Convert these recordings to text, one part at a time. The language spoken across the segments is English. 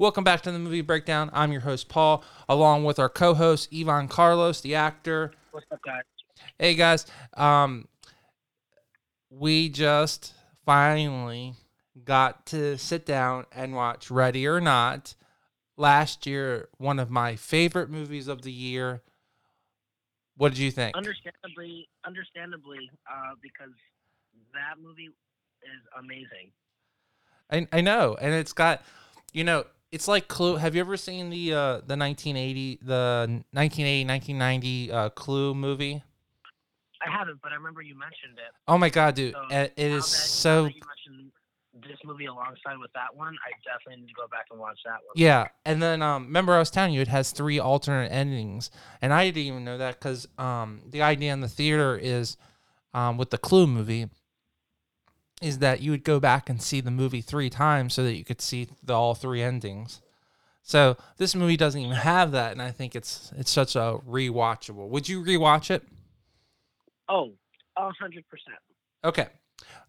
Welcome back to the movie breakdown. I'm your host Paul, along with our co-host Ivan Carlos, the actor. What's up, guys? Hey guys, um, we just finally got to sit down and watch Ready or Not. Last year, one of my favorite movies of the year. What did you think? Understandably, understandably, uh, because that movie is amazing. I I know, and it's got, you know, it's like Clue. Have you ever seen the uh the 1980 the 1980 1990 uh Clue movie? I haven't, but I remember you mentioned it. Oh my god, dude, So, it is so you mentioned this movie alongside with that one, I definitely need to go back and watch that one. Yeah, and then um, remember I was telling you it has three alternate endings, and I didn't even know that because um, the idea in the theater is um, with the Clue movie is that you would go back and see the movie three times so that you could see the all three endings. So this movie doesn't even have that, and I think it's it's such a rewatchable. Would you rewatch it? Oh, a hundred percent. Okay,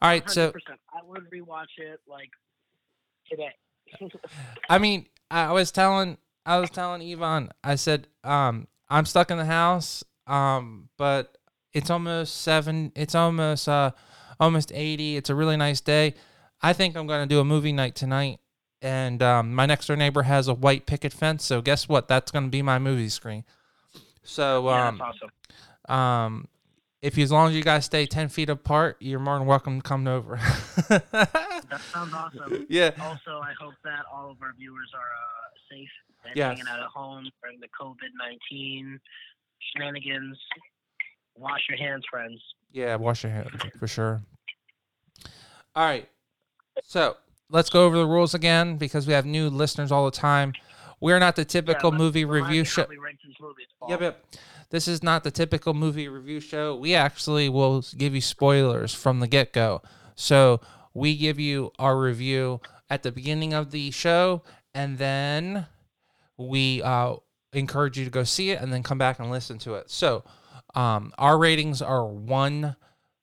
all right. So 100%. I would rewatch it like today. I mean, I was telling I was telling Yvonne, I said, um, I'm stuck in the house, um, but it's almost seven it's almost uh almost eighty. It's a really nice day. I think I'm gonna do a movie night tonight. And um, my next door neighbor has a white picket fence, so guess what? That's gonna be my movie screen. So yeah, um, that's awesome. um, if you, as long as you guys stay ten feet apart, you're more than welcome to come over. That sounds awesome. yeah. Also, I hope that all of our viewers are uh, safe and Yes. hanging out at home during the COVID nineteen shenanigans. Wash your hands, friends. Yeah, wash your hands for sure. All right. So let's go over the rules again because we have new listeners all the time. We're not the typical Yeah, movie review show. how we rank these movies, Paul. Yep, yep. This is not the typical movie review show. We actually will give you spoilers from the get go. So we give you our review at the beginning of the show, and then we uh, encourage you to go see it and then come back and listen to it. So um, our ratings are one,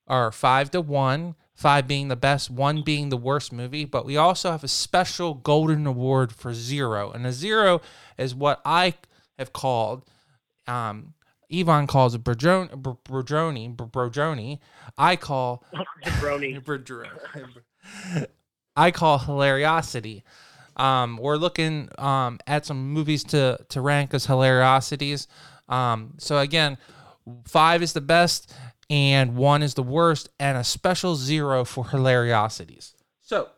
are five to one. Five being the best, one being the worst movie, but we also have a special golden award for zero. And a zero is what I have called um, Yvonne calls it Brodroni, Brodroni, Brodroni. I call Jabroni. Brodroni. I call hilariosity. Um, we're looking um, at some movies to to rank as hilariosities. Um, so again, five is the best, and one is the worst, and a special zero for hilariosities. So.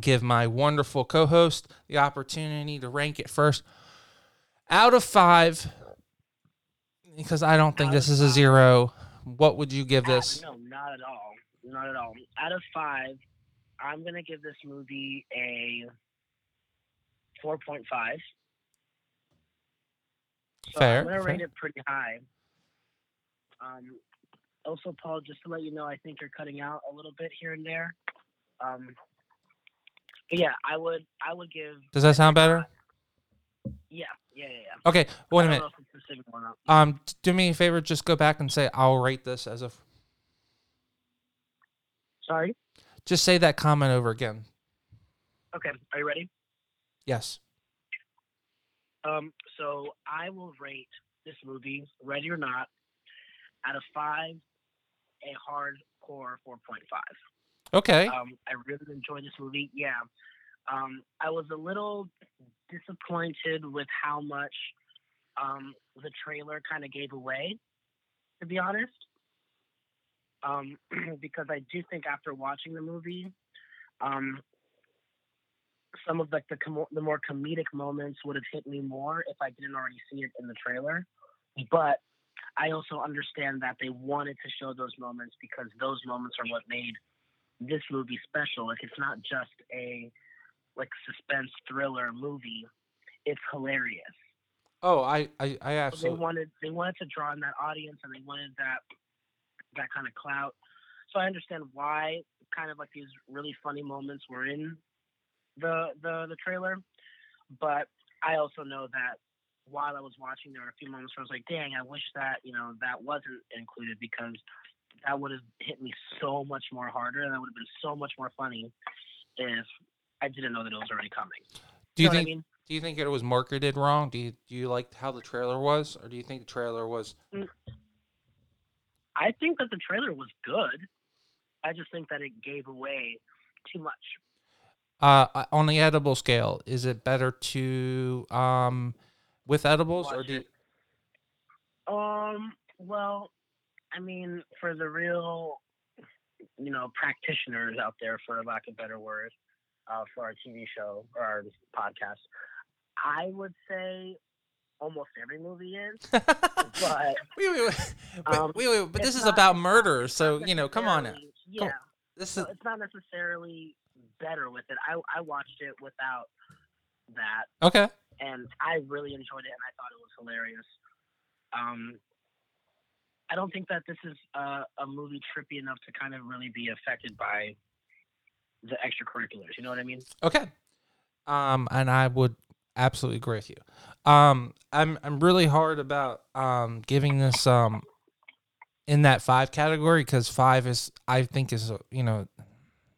give my wonderful co-host the opportunity to rank it first out of five because i don't think this is a zero what would you give Ah, this no, not at all. Not at all. Out of five, I'm gonna give this movie a four point five. So Fair, I'm gonna rate it pretty high. Um, also, Paul, just to let you know, I think you're cutting out a little bit here and there. Um, yeah, I would, I would give. does that sound better Yeah, yeah, yeah. yeah. okay wait a minute know if it's the signal or not. um do me a favor just go back and say i'll rate this as a Sorry. just say that comment over again Okay, are you ready? yes Um, so I will rate this movie, ready or not, out of five, a hardcore 4.5. okay Um, I really enjoyed this movie. Yeah. Um, I was a little disappointed with how much um, the trailer kind of gave away, to be honest. Um, because I do think after watching the movie, um, some of like the com- the more comedic moments would have hit me more if I didn't already see it in the trailer. But I also understand that they wanted to show those moments because those moments are what made this movie special. Like it's not just a like suspense thriller movie. It's hilarious. oh i i, I So they wanted they wanted to draw in that audience and they wanted that that kind of clout. So I understand why kind of like these really funny moments were in the the the trailer. But I also know that while I was watching there were a few moments where I was like, dang, I wish that, you know, that wasn't included because that would have hit me so much more harder, and that would have been so much more funny if I didn't know that it was already coming. Do you know what think I mean? do you think it was marketed wrong? Do you do you like how the trailer was, or do you think the trailer was? Mm. I think that the trailer was good. I just think that it gave away too much. Uh, on the edible scale, is it better to um, with edibles or do you. Um. Well, I mean, for the real, you know, practitioners out there, for lack of better word, uh, for our TV show or our podcast, I would say almost every movie is. But wait, wait, wait, but, Um, wait, wait, but this is not- about murder, so you know, come on now. Yeah. This So is it's not necessarily better with it. I I watched it without that, okay. and I really enjoyed it, and I thought it was hilarious. Um, I don't think that this is uh, a movie trippy enough to kind of really be affected by the extracurriculars. You know what I mean? Okay. Um, and I would absolutely agree with you. Um, I'm I'm really hard about um giving this um in that five category because five is I think is you know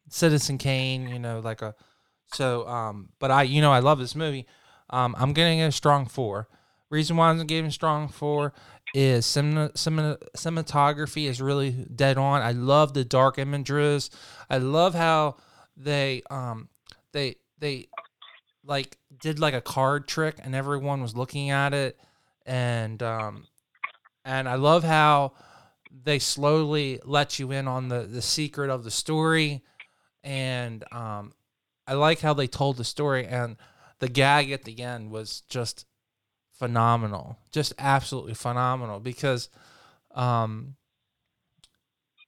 Citizen Kane, you know, like a so um, but I you know I love this movie. Um, I'm getting a strong four. Reason why I'm giving strong four is cinema, cinema, cinematography is really dead on. I love the dark images. I love how they um they they like did like a card trick and everyone was looking at it and um and I love how they slowly let you in on the the secret of the story and um I like how they told the story and the gag at the end was just phenomenal just absolutely phenomenal because um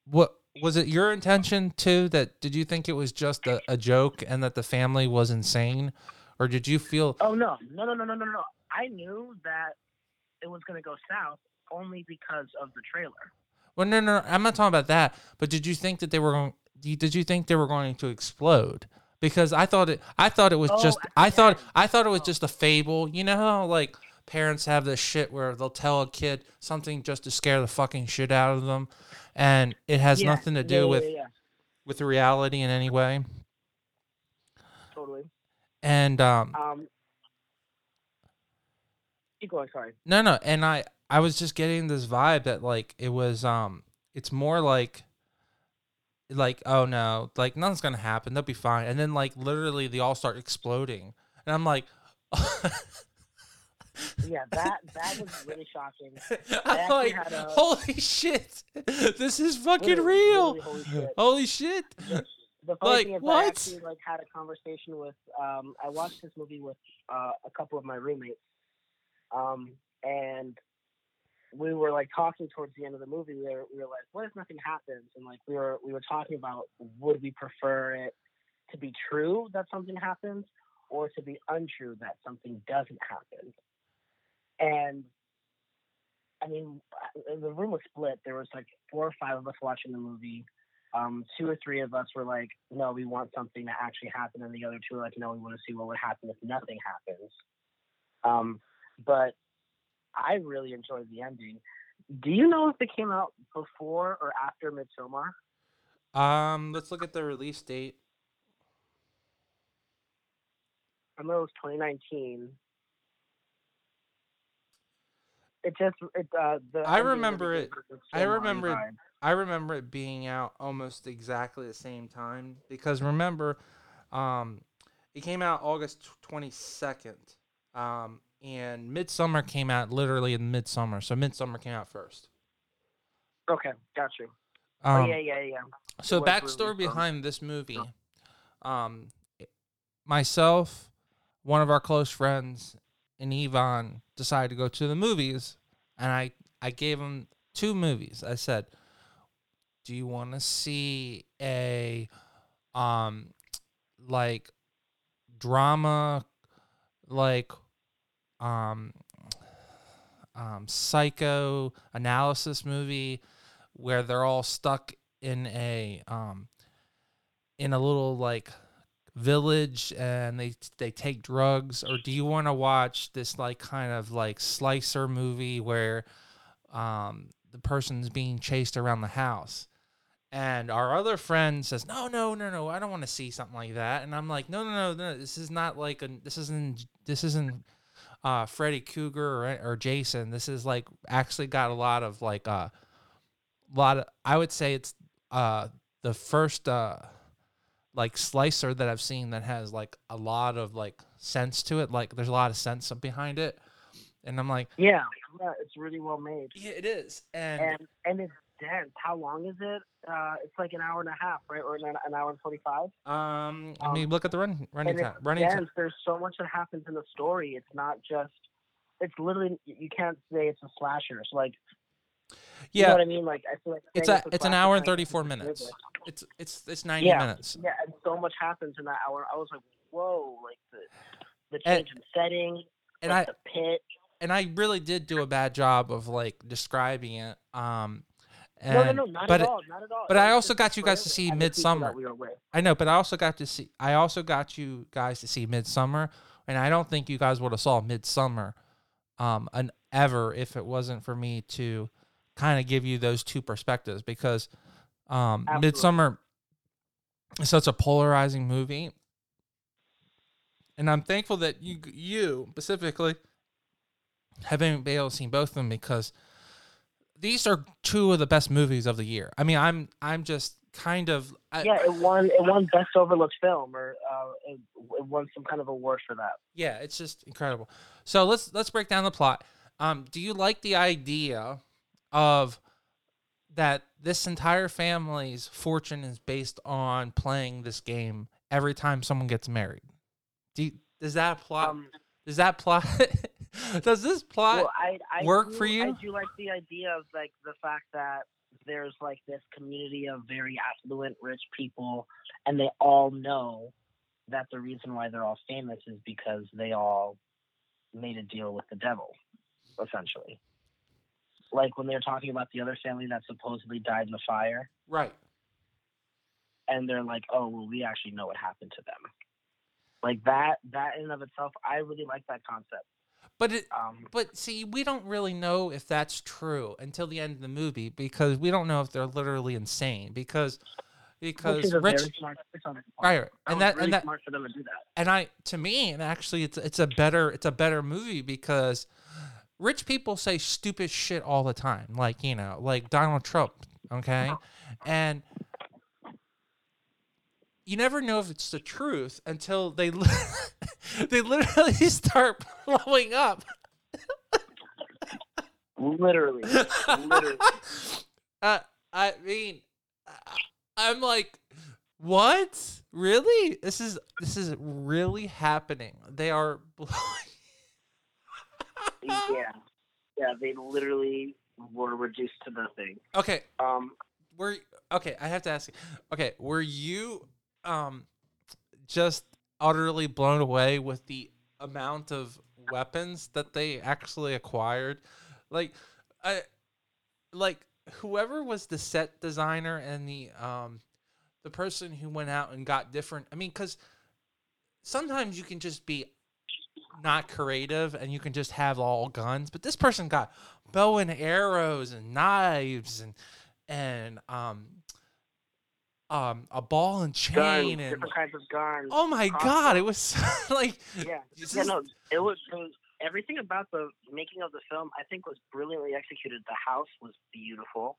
what was it your intention too that did you think it was just a, a joke and that the family was insane or did you feel Oh no, no, no, no, no, no, no! I knew that it was going to go south only because of the trailer. well no no no, i'm not talking about that but did you think that they were going did you think they were going to explode because i thought it i thought it was Oh, just i thought end. i thought it was Oh. just a fable you know how like parents have this shit where they'll tell a kid something just to scare the fucking shit out of them and it has Yeah, nothing to do yeah, with yeah, yeah, with the reality in any way totally. and um Um, keep going. Sorry. No, no, and I I was just getting this vibe that like it was um it's more like like oh no, like nothing's to happen. They'll be fine. And then like literally they all start exploding. And I'm like Yeah, that that was really shocking. I'm like a- holy shit. This is fucking Literally, real. literally, holy shit. Holy shit. The, the funny Like, thing is, what? I actually like had a conversation with. Um, I watched this movie with uh, a couple of my roommates, um, and we were like talking towards the end of the movie. We were, we were like, "What if nothing happens?" And like we were we were talking about would we prefer it to be true that something happens, or to be untrue that something doesn't happen. And I mean, the room was split. There was like four or five of us watching the movie um, two or three of us were like, no, we want something to actually happen, and the other two were like, no, we want to see what would happen if nothing happens. Um, but I really enjoyed the ending. Do you know if it came out before or after Midsommar? Um let's look at the release date. I know it was 2019. It just it uh the I remember it- I remember it. I remember it being out almost exactly the same time because remember, um, it came out August twenty second, um, and Midsommar came out literally in Midsummer, so Midsommar came out first. Okay, got you. Um, oh yeah, yeah, yeah. so was really backstory behind this movie, um, myself, one of our close friends, and Yvonne decided to go to the movies, and I I gave him two movies. I said, "Do you want to see a um like drama like um um psycho analysis movie where they're all stuck in a um in a little like village and they they take drugs or do you want to watch this like kind of like slicer movie where um the person's being chased around the house And our other friend says, "No, no, no, no, I don't want to see something like that." And I'm like, "No, no, no, no. This is not like a. This isn't. This isn't uh, Freddy Krueger or, or Jason. This is like actually got a lot of like a uh, lot of. I would say it's uh the first uh like slicer that I've seen that has like a lot of like sense to it. Like there's a lot of sense behind it. And I'm like, yeah, yeah, it's really well made. Yeah, it is. And and, and it's dense. How long is it? Uh, it's like an hour and a half, right, or an, an hour and forty-five. Um, I mean, look at the run running and time. Running dense. time. There's so much that happens in the story. It's not just. It's literally you can't say it's a slasher. It's like. You know Yeah, what I mean? Like I feel like it's a a it's an hour and 34 confuses minutes. it. It's it's it's 90 Yeah. minutes. Yeah, and so much happens in that hour. I was like, whoa, like the the And- change in setting, And I the pit. and I really did do a bad job of like describing it. Um, and, no, no, no, not but at all, not at all. but I also got you guys to see and the people that Midsommar. We. I know, but I also got to see. I also got you guys to see Midsommar, and I don't think you guys would have saw Midsommar, um, an ever if it wasn't for me to kind of give you those two perspectives because, um, Absolutely. Midsommar is such a polarizing movie, and I'm thankful that you you specifically haven't been able to see both of them because these are two of the best movies of the year. I mean, I'm I'm just kind of I, Yeah, it won. It won best overlooked film, or uh, it, it won some kind of award for that. Yeah, it's just incredible. So let's let's break down the plot. Um, do you like the idea of that this entire family's fortune is based on playing this game every time someone gets married? Do you, does that plot? Um, does that plot? does this plot? well, I, I work do, for you? I do like the idea of like the fact that there's like this community of very affluent, rich people, and they all know that the reason why they're all famous is because they all made a deal with the devil, essentially. Like when they're talking about the other family that supposedly died in the fire, right. and they're like, "Oh, well, we actually know what happened to them." Like that, that in and of itself, I really like that concept. But it, Um, But see, we don't really know if that's true until the end of the movie because we don't know if they're literally insane because because rich smart choice on their part. right and that really and that smart for them to do that. and I to me and actually it's it's a better it's a better movie because rich people say stupid shit all the time like you know like Donald Trump okay and you never know if it's the truth until they li- they literally start blowing up Literally, literally. uh, I mean, I'm like, what? Really? This is this is really happening. They are blowing. yeah, yeah. They literally were reduced to nothing. okay, Um, were okay. I have to ask you. Okay, were you um just utterly blown away with the amount of weapons that they actually acquired? Like, I like whoever was the set designer and the um the person who went out and got different. I mean, because sometimes you can just be not creative and you can just have all guns, but this person got bow and arrows and knives and and um um a ball and chain guns, and different kinds of guns. oh my god, it was like yeah, yeah. No, it was, it was everything about the making of the film. I think was brilliantly executed. The house was beautiful.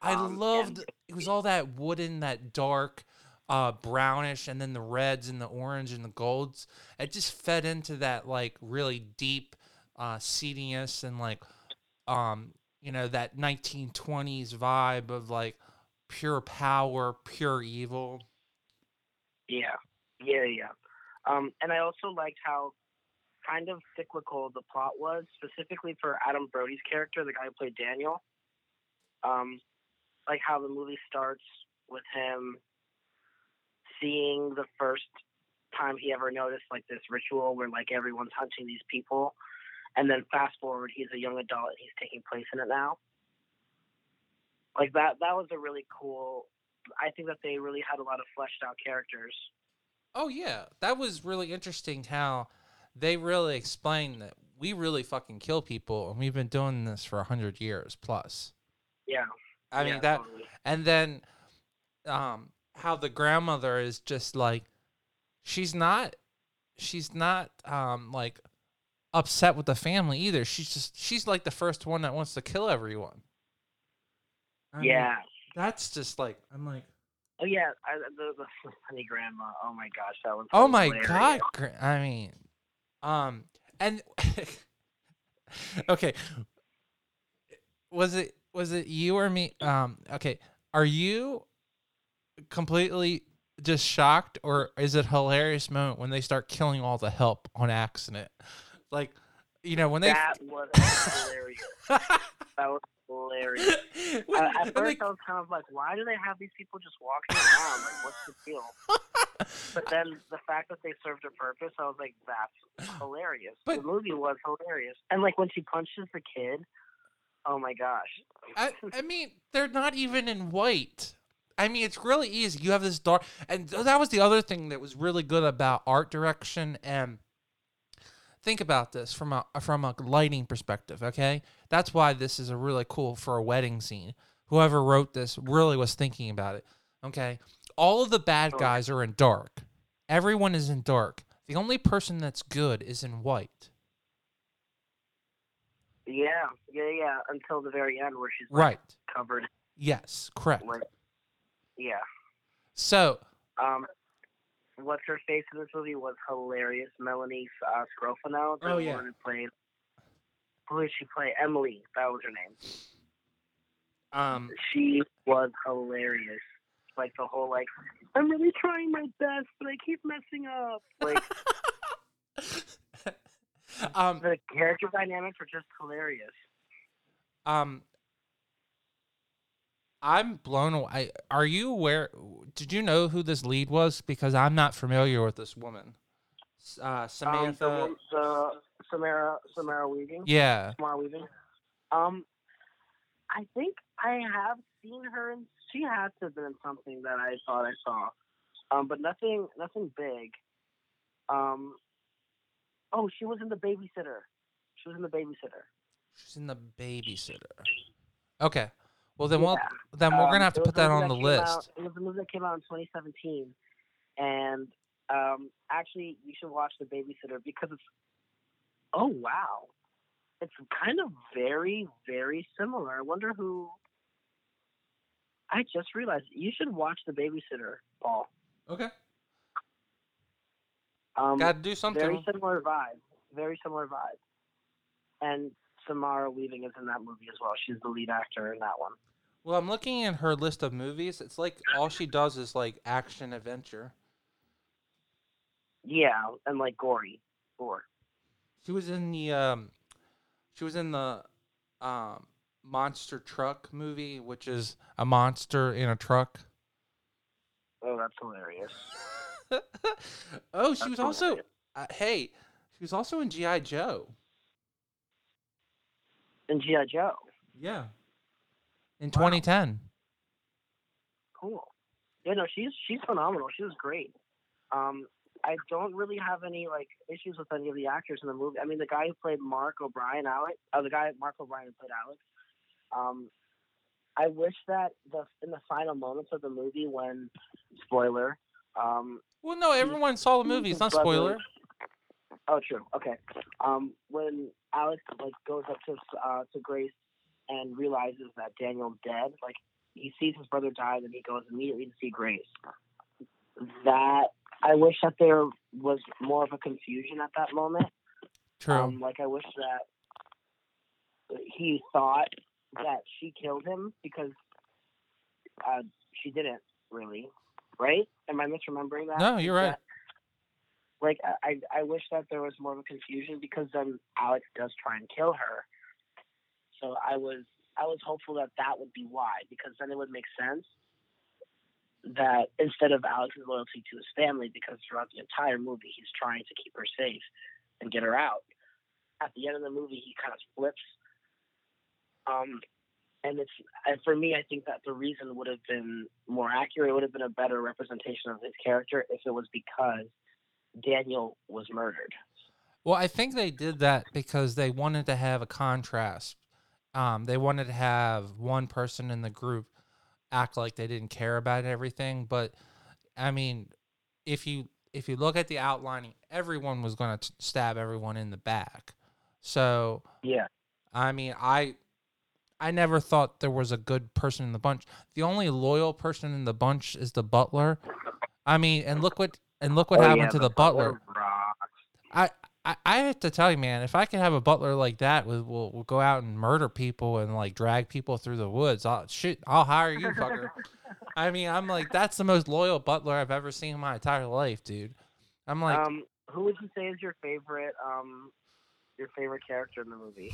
I Um, and- loved it was all that wooden, that dark uh brownish and then the reds and the orange and the golds. It just fed into that like really deep uh seediness and like um you know that 1920s vibe of like pure power, pure evil. Yeah, yeah, yeah. Um, and I also liked how kind of cyclical the plot was, specifically for Adam Brody's character, the guy who played Daniel. Um, like how the movie starts with him seeing the first time he ever noticed like this ritual where like everyone's hunting these people, and then fast forward, he's a young adult and he's taking place in it now. Like that, that was a really cool. I think that they really had a lot of fleshed out characters. Oh yeah, that was really interesting how they really explained that we really fucking kill people and we've been doing this for a hundred years plus. Yeah. I mean yeah, that totally. and then um how the grandmother is just like she's not she's not um like upset with the family either. She's just she's like the first one that wants to kill everyone. I mean, yeah. that's just like I'm like Oh yeah, I, the, the funny grandma. Oh my gosh, that was. Oh my hilarious. god! gra- I mean, um, and okay, was it was it you or me? Um, okay, are you completely just shocked, or is it a hilarious moment when they start killing all the help on accident? Like, you know, when they That was hilarious. that was hilarious. when, Uh, at first, they- I was kind of like, why do they have these people just walking around? Like, what's the deal? But then the fact that they served a purpose, I was like, that's hilarious. But- the movie was hilarious. And like when she punches the kid, oh my gosh. I, I mean, they're not even in white. I mean, it's really easy. You have this dark, and that was the other thing that was really good about art direction. And think about this from a from a lighting perspective. Okay, that's why this is a really cool for a wedding scene. Whoever wrote this really was thinking about it. Okay, all of the bad guys are in dark. Everyone is in dark. The only person that's good is in white. yeah, yeah, yeah. Until the very end where she's like, Right. covered. Yes. Correct. Like, yeah. So Um, what's her face in this movie was hilarious. Melanie uh, Scrofano, Oh, yeah. one who played. Who did she play? Emily. That was her name. um. She was hilarious. Like the whole like, I'm really trying my best, but I keep messing up. Like um, the character dynamics were just hilarious. um, I'm blown away. Are you aware? Did you know who this lead was? Because I'm not familiar with this woman. Uh, Samantha. Um, the, the Samara Samara Weaving. yeah. Samara Weaving. Um, I think I have seen her. In, she has to have been in something that I thought I saw, um, but nothing, nothing big. Um, oh, she was in the babysitter. She was in the babysitter. She's in the babysitter. Okay. Well, then we'll then we're Um, gonna have to put that on the list. out- it was a movie that came out in 2017, and um, actually, you should watch The Babysitter because it's. Oh wow, it's kind of very, very similar. I wonder who. I just realized you should watch The Babysitter, Paul. Okay. Um, Got to do something. very similar vibe. Very similar vibe. And Samara Weaving is in that movie as well. She's the lead actor in that one. Well, I'm looking at her list of movies. It's like all she does is like action adventure. Yeah, and like gory, gore. She was in the um, she was in the um monster truck movie, which is a monster in a truck. Oh, that's hilarious. oh, she That's was also uh, hey, she was also in GI Joe. And G.I. Joe. Yeah. In Wow. 2010. Cool. Yeah, no, she's she's phenomenal. She was great. Um, I don't really have any like issues with any of the actors in the movie. I mean, the guy who played Mark O'Brien, Alex, uh, the guy Mark O'Brien who played Alex. Um, I wish that the in the final moments of the movie when spoiler. Um, Well, no, everyone saw the movie. It's not spoiler. Oh, true. Okay. Um, when Alex like goes up to uh, to Grace and realizes that Daniel's dead, like he sees his brother die, then he goes immediately to see Grace. That I wish that there was more of a confusion at that moment. True. Um, like I wish that he thought that she killed him because uh, she didn't really, right? Am I misremembering that? No, you're right. that- like I, I wish that there was more of a confusion because then Alex does try and kill her. So I was I was hopeful that that would be why because then it would make sense that instead of Alex's loyalty to his family because throughout the entire movie he's trying to keep her safe and get her out. At the end of the movie he kind of flips. Um and it's and for me I think that the reason would have been more accurate, it would have been a better representation of his character if it was because Daniel was murdered. Well, I think they did that because they wanted to have a contrast. Um, they wanted to have one person in the group act like they didn't care about everything. But I mean, if you if you look at the outlining, everyone was going to stab everyone in the back. So Yeah. I mean, I I never thought there was a good person in the bunch. The only loyal person in the bunch is the butler. I mean, and look what and look what Oh, happened yeah, to the, butler. rocks. I, I I have to tell you, man, if I could have a butler like that, will will will go out and murder people and like drag people through the woods. I'll shit, I'll hire you, fucker. I mean, I'm like that's the most loyal butler I've ever seen in my entire life, dude. I'm like, um, who would you say is your favorite um your favorite character in the movie?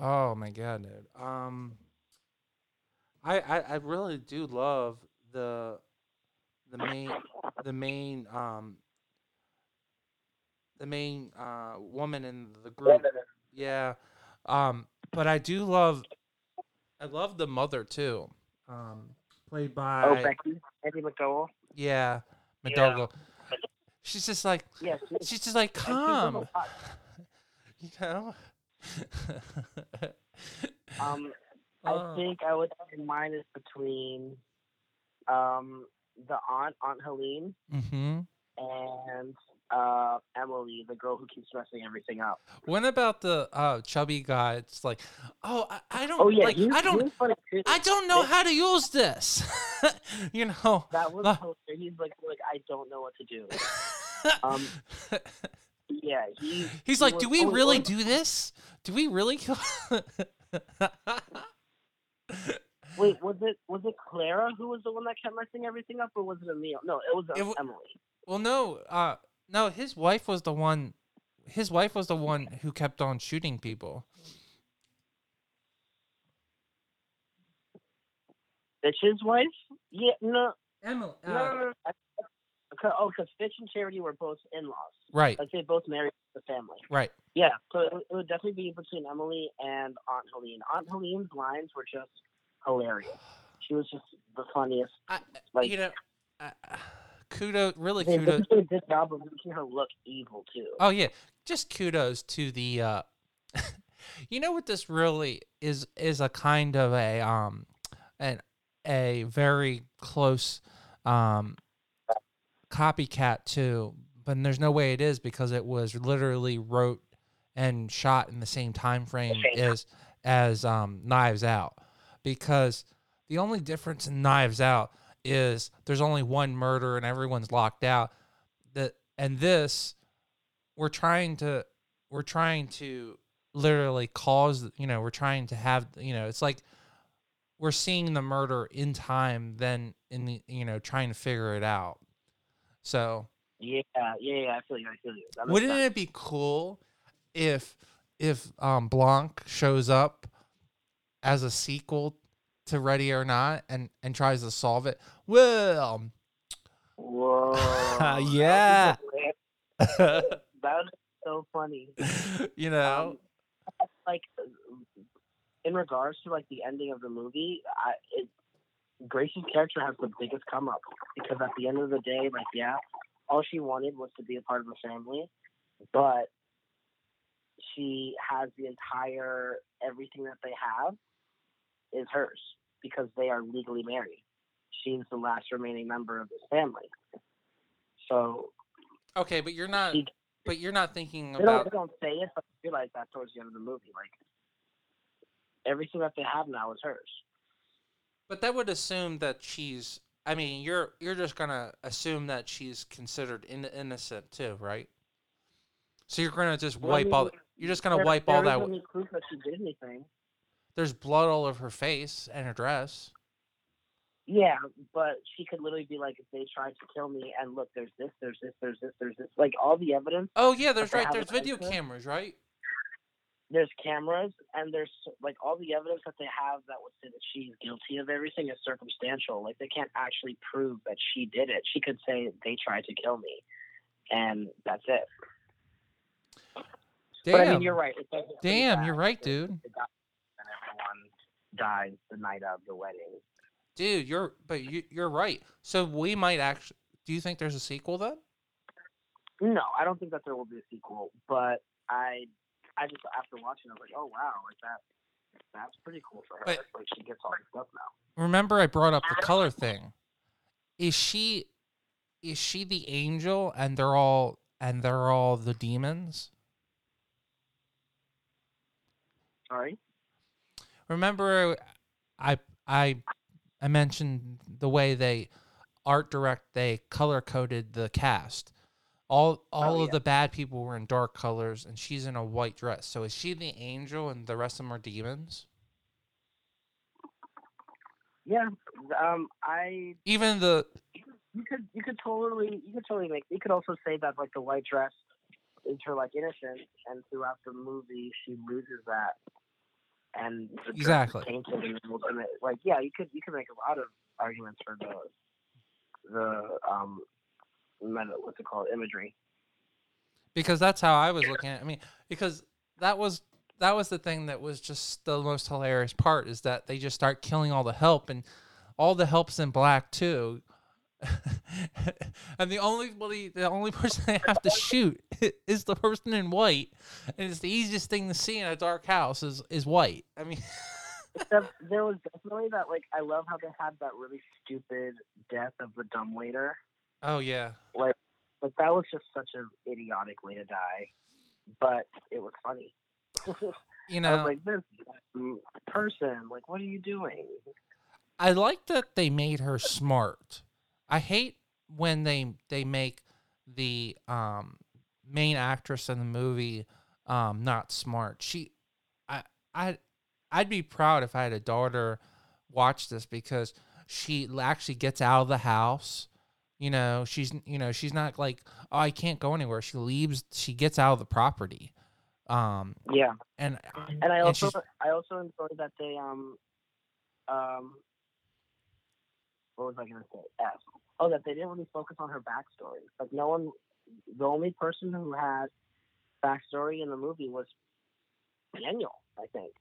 oh my god, dude. Um, I, I I really do love the the main the main um the main uh woman in the group. Yeah. Um, but I do love I love the mother too. Um, played by oh, Becky, Andie MacDowell. yeah, Yeah. She's just like. Yeah, she's just like and she's a calm, you know. Um, Oh. I think I would say mine is between um the aunt, Aunt Helene, hmm and uh Emily, the girl who keeps messing everything up. What about the uh, chubby guy? It's like, oh, I, I don't Oh yeah, like. I don't. was funny too. I don't know how to use this. you know. That was Uh, he's like like I don't know what to do. Um, Yeah, he. He's he like, was do we always really like- do this? Do we really kill? Wait, was it was it Clara who was the one that kept messing everything up, or was it Emil? No, it was uh, It w- Emily. well, no, uh, no. His wife was the one. His wife was the one who kept on shooting people. It's his wife. Yeah, no, Emily. no, no, no. I- oh, because Fitch and Charity were both in-laws. right, Like they both married the family. right. Yeah, so it, it would definitely be between Emily and Aunt Helene. Aunt Helene's lines were just hilarious. She was just the funniest. I, Like- you know, uh, kudos, really They kudos. did a good job of making her look evil too. Oh yeah, just kudos to the. uh You know what this really is is a kind of a um an a very close um copycat to, but there's no way it is because it was literally wrote and shot in the same time frame as as um Knives Out because the only difference in Knives Out is there's only one murder and everyone's locked out that and this we're trying to we're trying to literally cause you know we're trying to have you know it's like we're seeing the murder in time then in the you know trying to figure it out so Yeah, yeah, yeah. I feel you. I feel you. Wouldn't sense. it be cool if if um Blanc shows up as a sequel to Ready or Not and and tries to solve it? Well, Whoa. Yeah. That was so funny. you know, Um, like in regards to like the ending of the movie, I, it, Gracie's character has the biggest come up because at the end of the day, like yeah, all she wanted was to be a part of the family, but she has the entire everything that they have is hers because they are legally married. She's the last remaining member of this family. So okay, but you're not she but you're not thinking they don't, about they don't say it, but you realize that towards the end of the movie. Like everything that they have now is hers. But that would assume that she's. I mean, you're you're just gonna assume that she's considered in, innocent too, right? So you're gonna just Well, I wipe all. You're just gonna There- wipe all there that. isn't any proof that she did anything. There's blood all over her face and her dress. Yeah, but she could literally be like, if they tried to kill me, and look, there's this, there's this, there's this, there's this, like all the evidence. Oh yeah, there's right. There's video cameras, right? There's cameras, and there's like all the evidence that they have that would say that she's guilty of everything is circumstantial. Like they can't actually prove that she did it. She could say they tried to kill me, and that's it. Damn. But I mean, you're right. It doesn't really Damn, you're right, dude. The guy And everyone dies the night of the wedding. Dude, you're but you you're right. So we might actually. Do you think there's a sequel then? No, I don't think that there will be a sequel. But I, I just after watching, I was like, oh wow, like that. that's pretty cool for her. But- like she gets all the stuff now. remember I brought up the color thing. Is she is she the angel and they're all and they're all the demons? Sorry. Remember I I I mentioned the way they art direct they color coded the cast. All all Oh, of yeah. the bad people were in dark colors and she's in a white dress. So is she the angel and the rest of them are demons? Yeah. Um. I. Even the You could. You could totally. You could totally make. You could also say that like the white dress is her like innocence, and throughout the movie she loses that, and the dress is Exactly. tainted and, and it, like yeah, you could. You could make a lot of arguments for the the um. What's it called? Imagery. because that's how I was looking at. it. I mean, because that was that was the thing that was just the most hilarious part is that they just start killing all the help and all the help's in black too. and the only the only person they have to shoot is the person in white, and it's the easiest thing to see in a dark house is is white. I mean, Except there was definitely that like I love how they had that really stupid death of the dumb waiter. oh yeah, Like that was just such an idiotic way to die, but it was funny. you know, like, this person, like, what are you doing? I like that they made her smart. I hate when they they make the um main actress in the movie um not smart. She I I I'd be proud if I had a daughter watch this because she actually gets out of the house. You know, she's you know, she's not like, "Oh, I can't go anywhere." She leaves, she gets out of the property. Um Yeah, and and I also I also enjoyed that they um um what was I gonna say? F. Oh, that they didn't really focus on her backstory. Like no one, the only person who had backstory in the movie was Daniel. I think.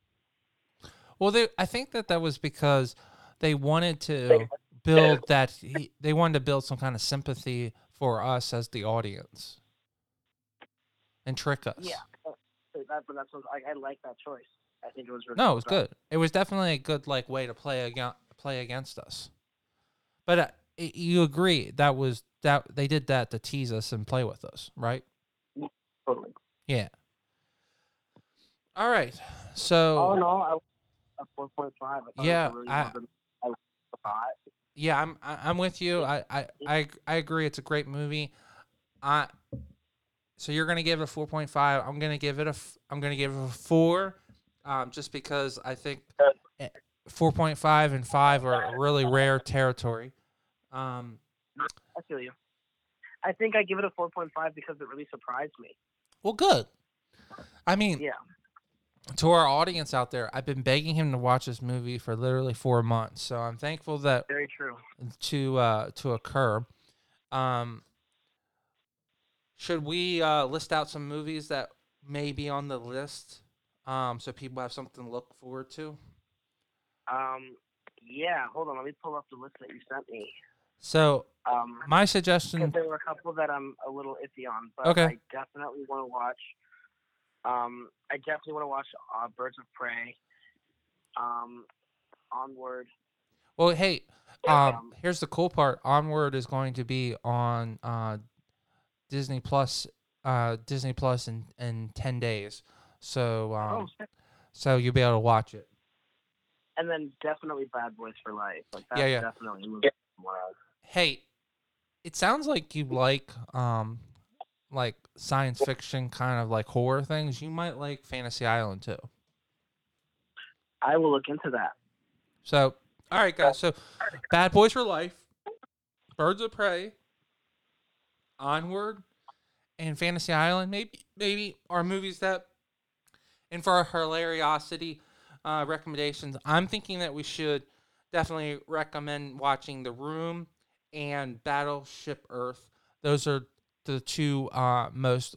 Well, they I think that that was because they wanted to build that he, they wanted to build some kind of sympathy for us as the audience and trick us. Yeah, but that, but that's I, I like that choice. I think it was really No, it was good. It was definitely a good like way to play against play against us. But uh, you agree that was that they did that to tease us and play with us, right? Totally. Yeah. All right. So Oh no, I was a four point five. I Yeah, it was a really I- well done- I liked the thought. yeah, I'm I- I'm with you. I I I, I agree. It's a great movie. I so you're gonna give it a four point five. I'm gonna give it a I'm gonna give it a four, um, just because I think four point five and five are really rare territory. Um, I feel you. I think I give it a four point five because it really surprised me. well, good. I mean, Yeah. to our audience out there, I've been begging him to watch this movie for literally four months. So I'm thankful that Very true. to uh, to occur. Um, should we uh, list out some movies that may be on the list, um, so people have something to look forward to? Um, yeah. Hold on. Let me pull up the list that you sent me. So Um, my because suggestion, there were a couple that I'm a little iffy on, but Okay. I definitely want to watch. Um, I definitely want to watch uh, Birds of Prey. Um, Onward. well, hey, um, Um, here's the cool part: Onward is going to be on uh, Disney Plus, uh, Disney Plus in in ten days. So oh, um, shit. so you'll be able to watch it. and then definitely Bad Boys for Life. Like that's Yeah, yeah. definitely a movie. I wanna- Hey, it sounds like you like um like science fiction kind of like horror things. You might like Fantasy Island too. I will look into that. So, all right, guys. So, Bad Boys for Life, Birds of Prey, Onward, and Fantasy Island. Maybe, maybe are movies that. And for our hilariosity uh, recommendations, I'm thinking that we should definitely recommend watching The Room and Battlefield Earth. Those are the two uh, most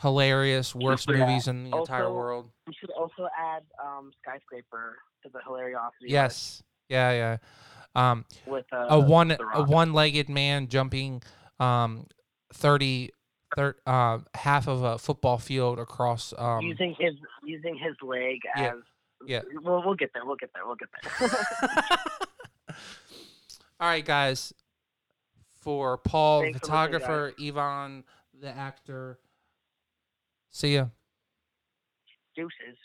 hilarious, worst Yeah. movies in the entire world. We should also add um, Skyscraper to the hilariosity. Yes. Yeah, yeah. Um, With uh, a one a one-legged man jumping um 30 thir- uh half of a football field across um using his using his leg yeah. as Yeah. We'll we'll get there. We'll get there. We'll get there. All right, guys. For Paul, Thanks for photographer, Yvonne, the actor. See ya. Deuces.